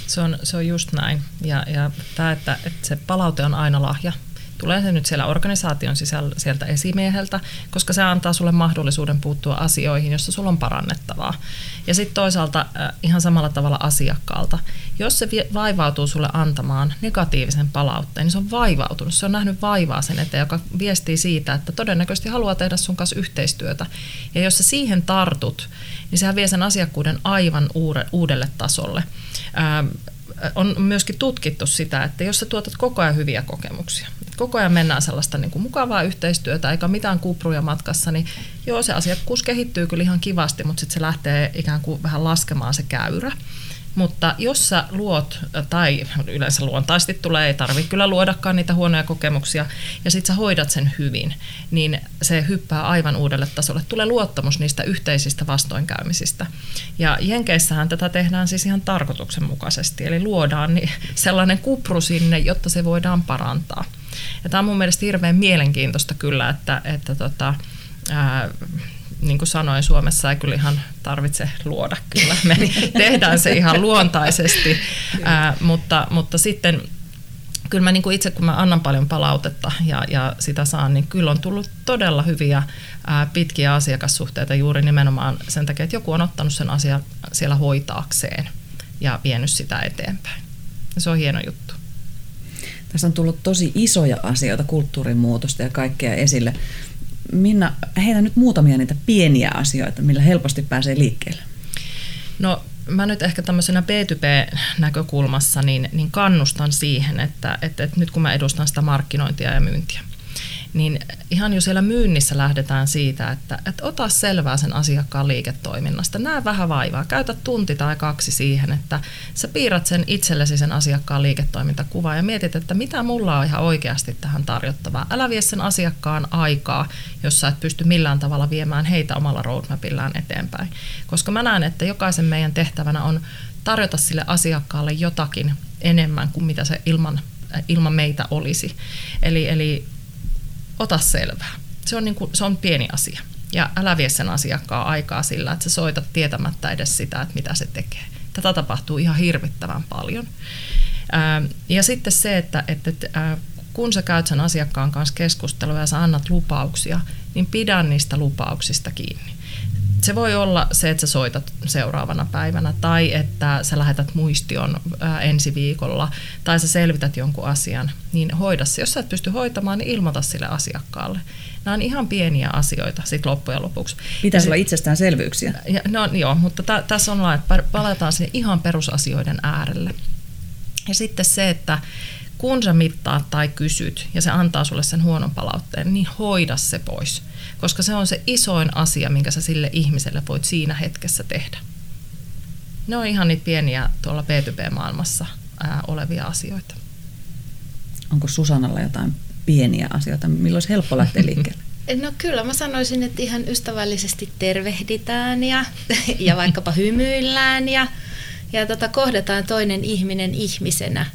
Se on, se on just näin. Ja, ja tämä, että, että se palaute on aina lahja, Tulee se nyt siellä organisaation sisällä sieltä esimieheltä, koska se antaa sulle mahdollisuuden puuttua asioihin, joissa sulla on parannettavaa. Ja sitten toisaalta äh, ihan samalla tavalla asiakkaalta. Jos se vaivautuu sulle antamaan negatiivisen palautteen, niin se on vaivautunut. Se on nähnyt vaivaa sen eteen, joka viestii siitä, että todennäköisesti haluaa tehdä sun kanssa yhteistyötä. Ja jos sä siihen tartut, niin sehän vie sen asiakkuuden aivan uudelle tasolle. Ähm, on myöskin tutkittu sitä, että jos sä tuotat koko ajan hyviä kokemuksia, koko ajan mennään sellaista niin kuin mukavaa yhteistyötä, eikä mitään kupruja matkassa, niin joo, se asiakkuus kehittyy kyllä ihan kivasti, mutta sitten se lähtee ikään kuin vähän laskemaan se käyrä. Mutta jos sä luot, tai yleensä luontaisesti tulee, ei tarvitse kyllä luodakaan niitä huonoja kokemuksia, ja sit sä hoidat sen hyvin, niin se hyppää aivan uudelle tasolle. Tulee luottamus niistä yhteisistä vastoinkäymisistä. Ja Jenkeissähän tätä tehdään siis ihan tarkoituksenmukaisesti, eli luodaan sellainen kupru sinne, jotta se voidaan parantaa. Ja tämä on mun mielestä hirveän mielenkiintoista kyllä, että, että tota, ää, niin kuin sanoin, Suomessa ei kyllä ihan tarvitse luoda kyllä. Me tehdään se ihan luontaisesti, ää, mutta, mutta sitten kyllä mä niin kuin itse, kun mä annan paljon palautetta ja, ja sitä saan, niin kyllä on tullut todella hyviä ää, pitkiä asiakassuhteita juuri nimenomaan sen takia, että joku on ottanut sen asian siellä hoitaakseen ja vienyt sitä eteenpäin. Ja se on hieno juttu. Tässä on tullut tosi isoja asioita, kulttuurin muutosta ja kaikkea esille. Minna, heitä nyt muutamia niitä pieniä asioita, millä helposti pääsee liikkeelle. No mä nyt ehkä tämmöisenä B2B-näkökulmassa niin, niin kannustan siihen, että, että, että nyt kun mä edustan sitä markkinointia ja myyntiä, niin ihan jo siellä myynnissä lähdetään siitä, että, että ota selvää sen asiakkaan liiketoiminnasta. Näe vähän vaivaa, käytä tunti tai kaksi siihen, että sä piirrät sen itsellesi sen asiakkaan liiketoimintakuvaa ja mietit, että mitä mulla on ihan oikeasti tähän tarjottavaa. Älä vie sen asiakkaan aikaa, jos sä et pysty millään tavalla viemään heitä omalla roadmapillaan eteenpäin. Koska mä näen, että jokaisen meidän tehtävänä on tarjota sille asiakkaalle jotakin enemmän kuin mitä se ilman, ilman meitä olisi. Eli, eli ota selvää. Se on, niin kuin, se on pieni asia. Ja älä vie sen asiakkaan aikaa sillä, että sä soitat tietämättä edes sitä, että mitä se tekee. Tätä tapahtuu ihan hirvittävän paljon. Ja sitten se, että, että kun sä käyt sen asiakkaan kanssa keskustelua ja sä annat lupauksia, niin pidä niistä lupauksista kiinni se voi olla se, että sä soitat seuraavana päivänä tai että sä lähetät muistion ää, ensi viikolla tai sä selvität jonkun asian, niin hoida se. Jos sä et pysty hoitamaan, niin ilmoita sille asiakkaalle. Nämä on ihan pieniä asioita sit loppujen lopuksi. Pitäisi olla itsestäänselvyyksiä. Ja, no joo, mutta t- tässä on että palataan sinne ihan perusasioiden äärelle. Ja sitten se, että kun sä mittaat tai kysyt ja se antaa sulle sen huonon palautteen, niin hoida se pois koska se on se isoin asia, minkä sä sille ihmiselle voit siinä hetkessä tehdä. Ne on ihan niitä pieniä tuolla B2B-maailmassa ää, olevia asioita. Onko Susannalla jotain pieniä asioita, milloin olisi helppo lähteä liikkeelle? No kyllä mä sanoisin, että ihan ystävällisesti tervehditään ja, ja vaikkapa hymyillään ja, ja tota, kohdataan toinen ihminen ihmisenä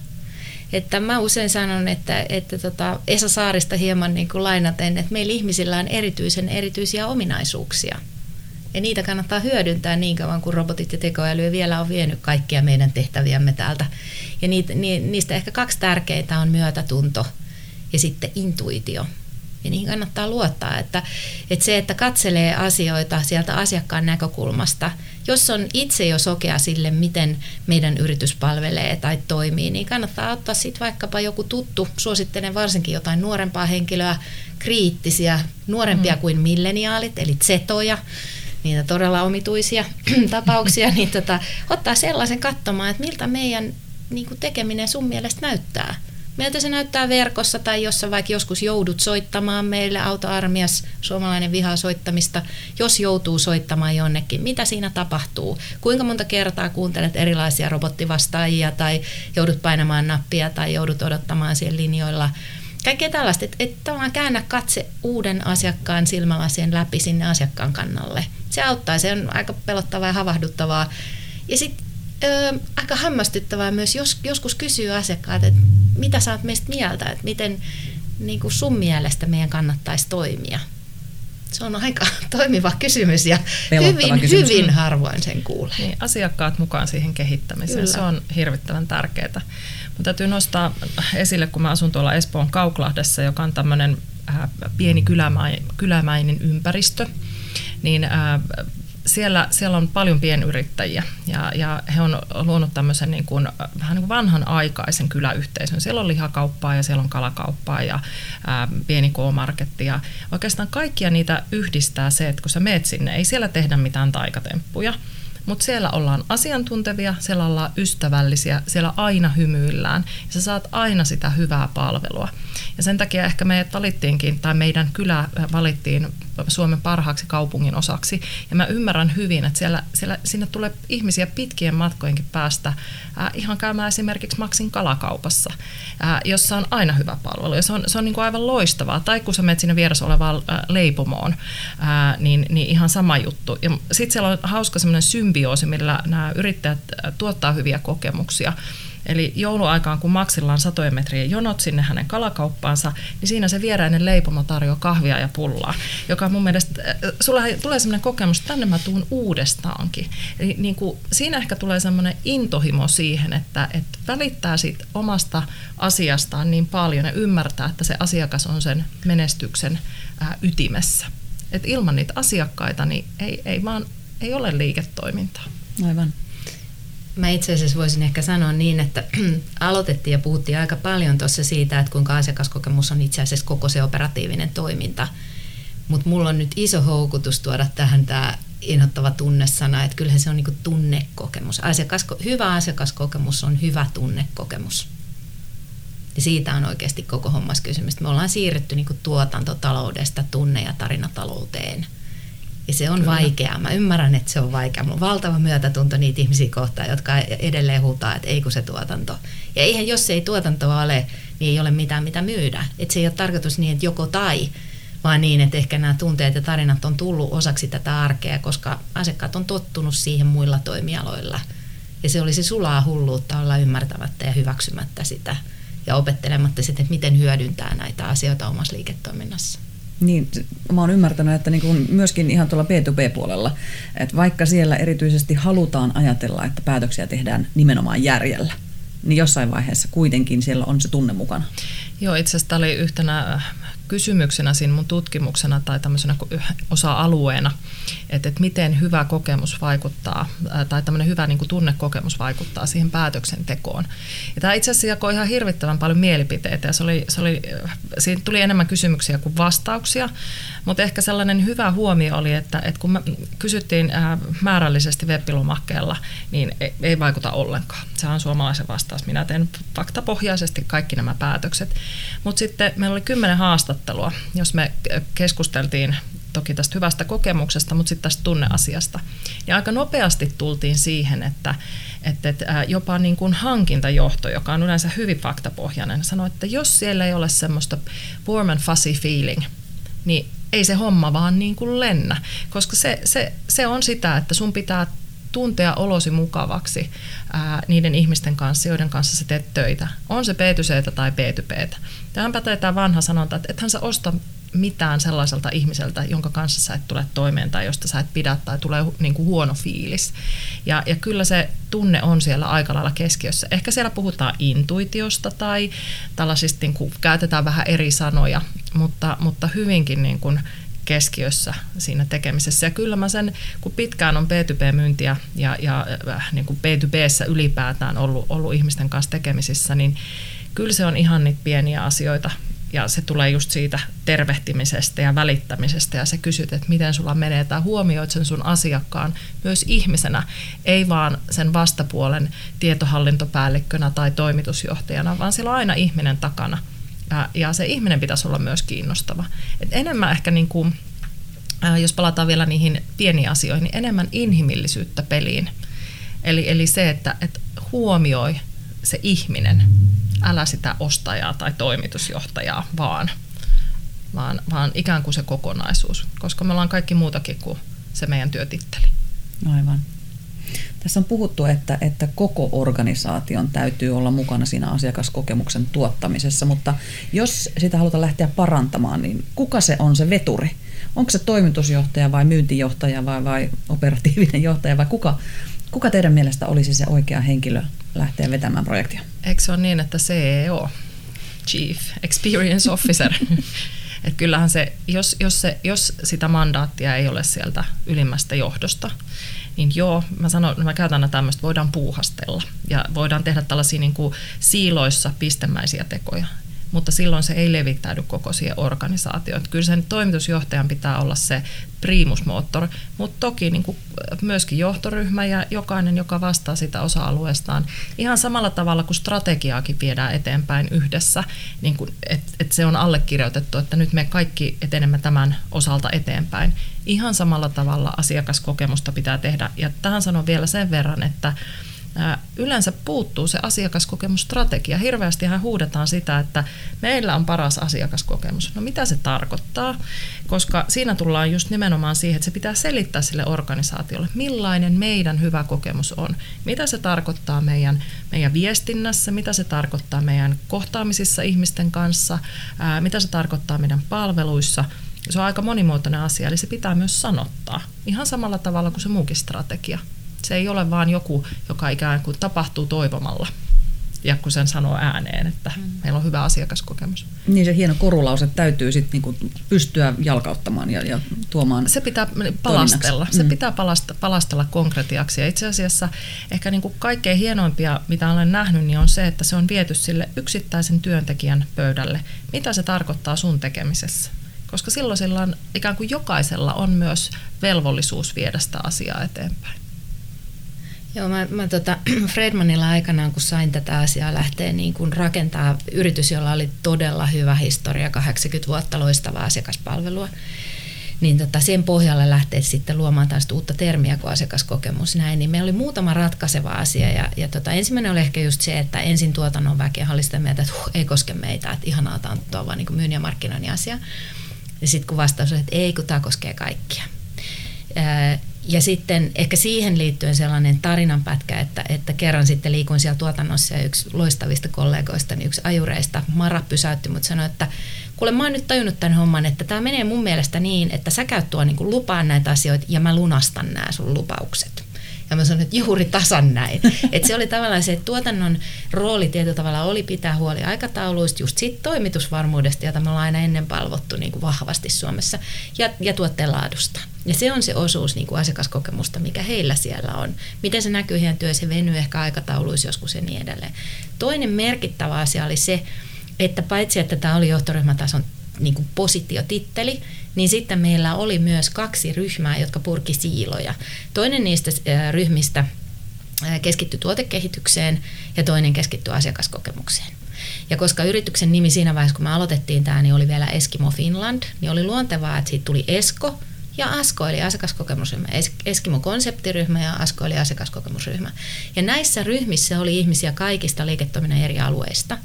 että mä usein sanon, että, että tota Esa Saarista hieman niin kuin lainaten, että meillä ihmisillä on erityisen erityisiä ominaisuuksia. Ja niitä kannattaa hyödyntää niin kauan, kuin robotit ja tekoäly vielä on vienyt kaikkia meidän tehtäviämme täältä. Ja niitä, niistä ehkä kaksi tärkeintä on myötätunto ja sitten intuitio ja niihin kannattaa luottaa. Että, että se, että katselee asioita sieltä asiakkaan näkökulmasta, jos on itse jo sokea sille, miten meidän yritys palvelee tai toimii, niin kannattaa ottaa sitten vaikkapa joku tuttu, suosittelen varsinkin jotain nuorempaa henkilöä, kriittisiä, nuorempia mm. kuin milleniaalit, eli zetoja, niitä todella omituisia tapauksia, niin tota, ottaa sellaisen katsomaan, että miltä meidän niin tekeminen sun mielestä näyttää Miltä se näyttää verkossa tai jossa vaikka joskus joudut soittamaan meille autoarmias, suomalainen vihaa soittamista, jos joutuu soittamaan jonnekin, mitä siinä tapahtuu? Kuinka monta kertaa kuuntelet erilaisia robottivastaajia tai joudut painamaan nappia tai joudut odottamaan siellä linjoilla? Kaikkea tällaista, että et tavallaan käännä katse uuden asiakkaan silmälasien läpi sinne asiakkaan kannalle. Se auttaa, se on aika pelottavaa ja havahduttavaa. Ja sitten aika hämmästyttävää myös jos, joskus kysyy asiakkaat, että mitä sä oot meistä mieltä, että miten niin kuin sun mielestä meidän kannattaisi toimia. Se on aika toimiva kysymys ja hyvin, kysymys. hyvin harvoin sen kuulee. Niin, asiakkaat mukaan siihen kehittämiseen, Kyllä. se on hirvittävän tärkeää. Mutta täytyy nostaa esille, kun mä asun tuolla Espoon Kauklahdessa, joka on tämmöinen äh, pieni kylämäinen ympäristö, niin äh, siellä, siellä on paljon pienyrittäjiä ja, ja he on luonut tämmöisen niin kuin, vähän niin kuin vanhan aikaisen kyläyhteisön. Siellä on lihakauppaa ja siellä on kalakauppaa ja ää, pieni K-marketti ja oikeastaan kaikkia niitä yhdistää se, että kun sä meet sinne, ei siellä tehdä mitään taikatemppuja, mutta siellä ollaan asiantuntevia, siellä ollaan ystävällisiä, siellä aina hymyillään ja sä saat aina sitä hyvää palvelua. Ja sen takia ehkä meidät valittiinkin, tai meidän kylä valittiin Suomen parhaaksi kaupungin osaksi. Ja mä ymmärrän hyvin, että siellä, siellä, sinne tulee ihmisiä pitkien matkojenkin päästä äh, ihan käymään esimerkiksi Maksin kalakaupassa, äh, jossa on aina hyvä palvelu. Ja se on, se on niin kuin aivan loistavaa. Tai kun sä menet sinne vieressä olevaan äh, leipomoon, äh, niin, niin ihan sama juttu. Ja sitten siellä on hauska semmoinen symbioosi, millä nämä yrittäjät tuottaa hyviä kokemuksia. Eli jouluaikaan, kun Maksilla on satojen metrien jonot sinne hänen kalakauppaansa, niin siinä se vierainen leipomo tarjoaa kahvia ja pullaa, joka mun mielestä, äh, sulla tulee sellainen kokemus, että tänne mä tuun uudestaankin. Eli niin kuin, siinä ehkä tulee sellainen intohimo siihen, että, että välittää siitä omasta asiastaan niin paljon ja ymmärtää, että se asiakas on sen menestyksen äh, ytimessä. Et ilman niitä asiakkaita niin ei, ei vaan ei ole liiketoimintaa. Aivan. Mä itse asiassa voisin ehkä sanoa niin, että aloitettiin ja puhuttiin aika paljon tuossa siitä, että kuinka asiakaskokemus on itse asiassa koko se operatiivinen toiminta. Mutta mulla on nyt iso houkutus tuoda tähän tämä inhottava tunnesana, että kyllähän se on niinku tunnekokemus. Asiakas, hyvä asiakaskokemus on hyvä tunnekokemus. niin siitä on oikeasti koko hommas kysymys. Me ollaan siirretty niin tuotantotaloudesta tunne- ja tarinatalouteen. Ja se on Kyllä. vaikeaa. Mä ymmärrän, että se on vaikeaa. Mulla on valtava myötätunto niitä ihmisiä kohtaan, jotka edelleen huutaa, että ei kun se tuotanto. Ja eihän, jos ei tuotantoa ole, niin ei ole mitään mitä myydä. Et se ei ole tarkoitus niin, että joko tai, vaan niin, että ehkä nämä tunteet ja tarinat on tullut osaksi tätä arkea, koska asiakkaat on tottunut siihen muilla toimialoilla. Ja se olisi sulaa hulluutta olla ymmärtämättä ja hyväksymättä sitä ja opettelematta sitten, että miten hyödyntää näitä asioita omassa liiketoiminnassa. Niin, mä oon ymmärtänyt, että niin kuin myöskin ihan tuolla B2B-puolella, että vaikka siellä erityisesti halutaan ajatella, että päätöksiä tehdään nimenomaan järjellä, niin jossain vaiheessa kuitenkin siellä on se tunne mukana. Joo, itse asiassa tämä oli yhtenä kysymyksenä siinä mun tutkimuksena tai tämmöisenä osa-alueena, että, että miten hyvä kokemus vaikuttaa tai tämmöinen hyvä niin kuin tunnekokemus vaikuttaa siihen päätöksentekoon. Ja tämä itse asiassa jakoi ihan hirvittävän paljon mielipiteitä ja se oli, se oli, siinä tuli enemmän kysymyksiä kuin vastauksia, mutta ehkä sellainen hyvä huomio oli, että, että kun kysyttiin määrällisesti web niin ei, vaikuta ollenkaan. Se on suomalaisen vastaus. Minä teen faktapohjaisesti kaikki nämä päätökset. Mutta sitten meillä oli kymmenen haastattelua, jos me keskusteltiin toki tästä hyvästä kokemuksesta, mutta sitten tästä tunneasiasta. Ja aika nopeasti tultiin siihen, että, että, että jopa niin kuin hankintajohto, joka on yleensä hyvin faktapohjainen, sanoi, että jos siellä ei ole semmoista warm and fuzzy feeling, niin ei se homma vaan niin kuin lennä, koska se, se, se on sitä, että sun pitää tuntea olosi mukavaksi ää, niiden ihmisten kanssa, joiden kanssa sä teet töitä. On se B2C tai B2B. Tähän pätee tämä vanha sanonta, että ethän sä osta mitään sellaiselta ihmiseltä, jonka kanssa sä et tule toimeen tai josta sä et pidä tai tulee niin kuin huono fiilis. Ja, ja kyllä se tunne on siellä aika lailla keskiössä. Ehkä siellä puhutaan intuitiosta tai tällaisista, niin kuin, käytetään vähän eri sanoja, mutta, mutta hyvinkin niin kuin keskiössä siinä tekemisessä. Ja kyllä mä sen, kun pitkään on B2B-myyntiä ja, ja äh, niin kuin B2Bssä ylipäätään ollut, ollut ihmisten kanssa tekemisissä, niin kyllä se on ihan niitä pieniä asioita, ja se tulee just siitä tervehtimisestä ja välittämisestä ja se kysyt, että miten sulla menee tai huomioit sen sun asiakkaan myös ihmisenä, ei vaan sen vastapuolen tietohallintopäällikkönä tai toimitusjohtajana, vaan siellä on aina ihminen takana ja, ja se ihminen pitäisi olla myös kiinnostava. Et enemmän ehkä niin kuin, jos palataan vielä niihin pieniin asioihin, niin enemmän inhimillisyyttä peliin. Eli, eli se, että, että huomioi se ihminen, älä sitä ostajaa tai toimitusjohtajaa, vaan, vaan, vaan ikään kuin se kokonaisuus, koska me ollaan kaikki muutakin kuin se meidän työtitteli. Aivan. Tässä on puhuttu, että, että koko organisaation täytyy olla mukana siinä asiakaskokemuksen tuottamisessa, mutta jos sitä halutaan lähteä parantamaan, niin kuka se on se veturi? Onko se toimitusjohtaja vai myyntijohtaja vai, vai operatiivinen johtaja vai kuka, kuka teidän mielestä olisi se oikea henkilö lähteä vetämään projektia? Eikö se ole niin, että CEO, Chief Experience Officer, että kyllähän se jos, jos se, jos sitä mandaattia ei ole sieltä ylimmästä johdosta, niin joo, mä, sanon, mä käytän tämmöistä, voidaan puuhastella. Ja voidaan tehdä tällaisia niin kuin siiloissa pistemäisiä tekoja mutta silloin se ei levittäydy koko siihen organisaatioon. Että kyllä sen toimitusjohtajan pitää olla se primusmoottori, mutta toki niin kuin myöskin johtoryhmä ja jokainen, joka vastaa sitä osa-alueestaan, ihan samalla tavalla kuin strategiaakin viedään eteenpäin yhdessä, niin että et se on allekirjoitettu, että nyt me kaikki etenemme tämän osalta eteenpäin. Ihan samalla tavalla asiakaskokemusta pitää tehdä. Ja tähän sanon vielä sen verran, että yleensä puuttuu se asiakaskokemusstrategia. Hirveästi huudetaan sitä, että meillä on paras asiakaskokemus. No mitä se tarkoittaa? Koska siinä tullaan just nimenomaan siihen, että se pitää selittää sille organisaatiolle, millainen meidän hyvä kokemus on. Mitä se tarkoittaa meidän, meidän viestinnässä, mitä se tarkoittaa meidän kohtaamisissa ihmisten kanssa, ää, mitä se tarkoittaa meidän palveluissa. Se on aika monimuotoinen asia, eli se pitää myös sanottaa. Ihan samalla tavalla kuin se muukin strategia. Se ei ole vaan joku, joka ikään kuin tapahtuu toivomalla. Ja kun sen sanoo ääneen, että mm. meillä on hyvä asiakaskokemus. Niin se hieno korulause täytyy sitten niinku pystyä jalkauttamaan ja, ja tuomaan Se pitää palastella. Se mm. pitää palasta, palastella konkretiaksi. Ja itse asiassa ehkä niinku kaikkein hienoimpia, mitä olen nähnyt, niin on se, että se on viety sille yksittäisen työntekijän pöydälle. Mitä se tarkoittaa sun tekemisessä? Koska silloin sillä on, ikään kuin jokaisella on myös velvollisuus viedä sitä asiaa eteenpäin. Joo, mä, mä tota, Fredmanilla aikanaan, kun sain tätä asiaa lähteä niin kun rakentaa yritys, jolla oli todella hyvä historia, 80 vuotta loistavaa asiakaspalvelua, niin tota, sen pohjalle lähteä sitten luomaan taas uutta termiä kuin asiakaskokemus näin, niin meillä oli muutama ratkaiseva asia ja, ja tota, ensimmäinen oli ehkä just se, että ensin tuotannon väkeä oli sitä mieltä, että huh, ei koske meitä, että ihanaa tämä on vaan niin myynnin ja markkinoinnin asia. Ja sitten kun vastaus oli, että ei, kun tämä koskee kaikkia. Ja sitten ehkä siihen liittyen sellainen tarinanpätkä, että, että kerran sitten liikun siellä tuotannossa ja yksi loistavista kollegoista, niin yksi ajureista, Mara pysäytti mutta sanoi, että kuule mä oon nyt tajunnut tämän homman, että tämä menee mun mielestä niin, että sä käyt tuo niin lupaan näitä asioita ja mä lunastan nämä sun lupaukset. Ja mä sanoin, että juuri tasan näin. että se oli tavallaan se, että tuotannon rooli tietyllä tavalla oli pitää huoli aikatauluista, just siitä toimitusvarmuudesta, jota me ollaan aina ennen palvottu niin kuin vahvasti Suomessa, ja, ja tuotteen laadusta. Ja se on se osuus niin kuin asiakaskokemusta, mikä heillä siellä on. Miten se näkyy heidän työssä, venyy ehkä aikatauluissa joskus ja niin edelleen. Toinen merkittävä asia oli se, että paitsi että tämä oli johtoryhmätason niin kuin positiotitteli, niin sitten meillä oli myös kaksi ryhmää, jotka purki siiloja. Toinen niistä ryhmistä keskittyi tuotekehitykseen ja toinen keskittyi asiakaskokemukseen. Ja koska yrityksen nimi siinä vaiheessa, kun me aloitettiin tämä, niin oli vielä Eskimo Finland, niin oli luontevaa, että siitä tuli Esko ja Asko eli asiakaskokemusryhmä, Eskimo konseptiryhmä ja Asko eli asiakaskokemusryhmä. Ja näissä ryhmissä oli ihmisiä kaikista liiketoiminnan eri alueista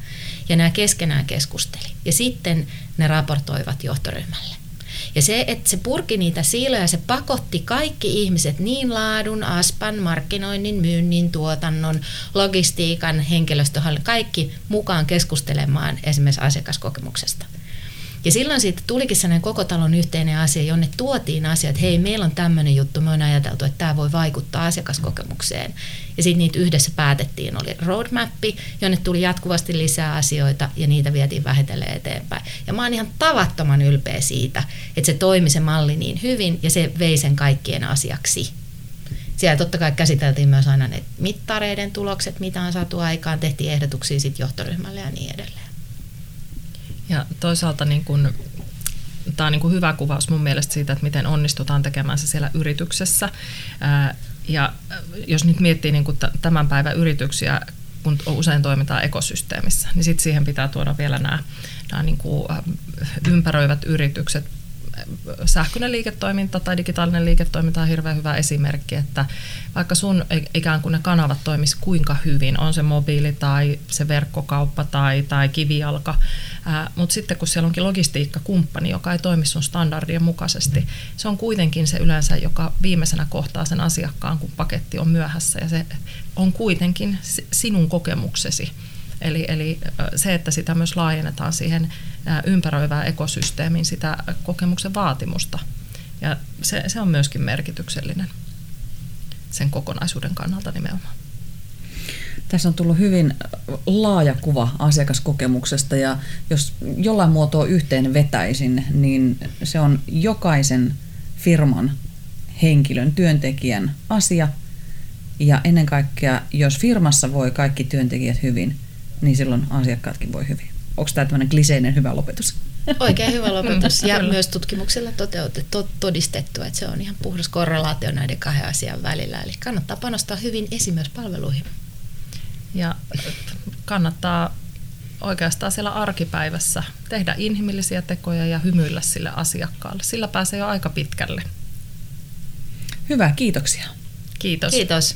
ja nämä keskenään keskusteli. Ja sitten ne raportoivat johtoryhmälle. Ja se, että se purki niitä siiloja, se pakotti kaikki ihmiset niin laadun, aspan, markkinoinnin, myynnin, tuotannon, logistiikan, henkilöstöhallinnon, kaikki mukaan keskustelemaan esimerkiksi asiakaskokemuksesta. Ja silloin siitä tulikin sellainen koko talon yhteinen asia, jonne tuotiin asia, että hei, meillä on tämmöinen juttu, me on ajateltu, että tämä voi vaikuttaa asiakaskokemukseen. Ja sitten niitä yhdessä päätettiin, oli roadmappi, jonne tuli jatkuvasti lisää asioita ja niitä vietiin vähitellen eteenpäin. Ja mä oon ihan tavattoman ylpeä siitä, että se toimi se malli niin hyvin ja se vei sen kaikkien asiaksi. Siellä totta kai käsiteltiin myös aina ne mittareiden tulokset, mitä on saatu aikaan, tehtiin ehdotuksia sitten johtoryhmälle ja niin edelleen. Ja toisaalta niin kun, tämä on niin kuin hyvä kuvaus mun mielestä siitä, että miten onnistutaan tekemään se siellä yrityksessä. Ja jos nyt miettii niin tämän päivän yrityksiä, kun usein toimitaan ekosysteemissä, niin sitten siihen pitää tuoda vielä nämä, nämä niin kuin ympäröivät yritykset, sähköinen liiketoiminta tai digitaalinen liiketoiminta on hirveän hyvä esimerkki, että vaikka sun ikään kuin ne kanavat toimisi kuinka hyvin, on se mobiili tai se verkkokauppa tai, tai kivijalka, mutta sitten kun siellä onkin logistiikkakumppani, joka ei toimi sun standardien mukaisesti, se on kuitenkin se yleensä, joka viimeisenä kohtaa sen asiakkaan, kun paketti on myöhässä ja se on kuitenkin sinun kokemuksesi. Eli, eli se, että sitä myös laajennetaan siihen ympäröivään ekosysteemiin, sitä kokemuksen vaatimusta. Ja se, se on myöskin merkityksellinen sen kokonaisuuden kannalta nimenomaan. Tässä on tullut hyvin laaja kuva asiakaskokemuksesta ja jos jollain muotoa yhteen vetäisin, niin se on jokaisen firman henkilön, työntekijän asia. Ja ennen kaikkea, jos firmassa voi kaikki työntekijät hyvin, niin silloin asiakkaatkin voi hyvin. Onko tämä tämmöinen kliseinen hyvä lopetus? Oikein hyvä lopetus ja myös tutkimuksella toteutettu, todistettu, että se on ihan puhdas korrelaatio näiden kahden asian välillä. Eli kannattaa panostaa hyvin palveluihin. Ja kannattaa oikeastaan siellä arkipäivässä tehdä inhimillisiä tekoja ja hymyillä sille asiakkaalle. Sillä pääsee jo aika pitkälle. Hyvä, kiitoksia. Kiitos. Kiitos.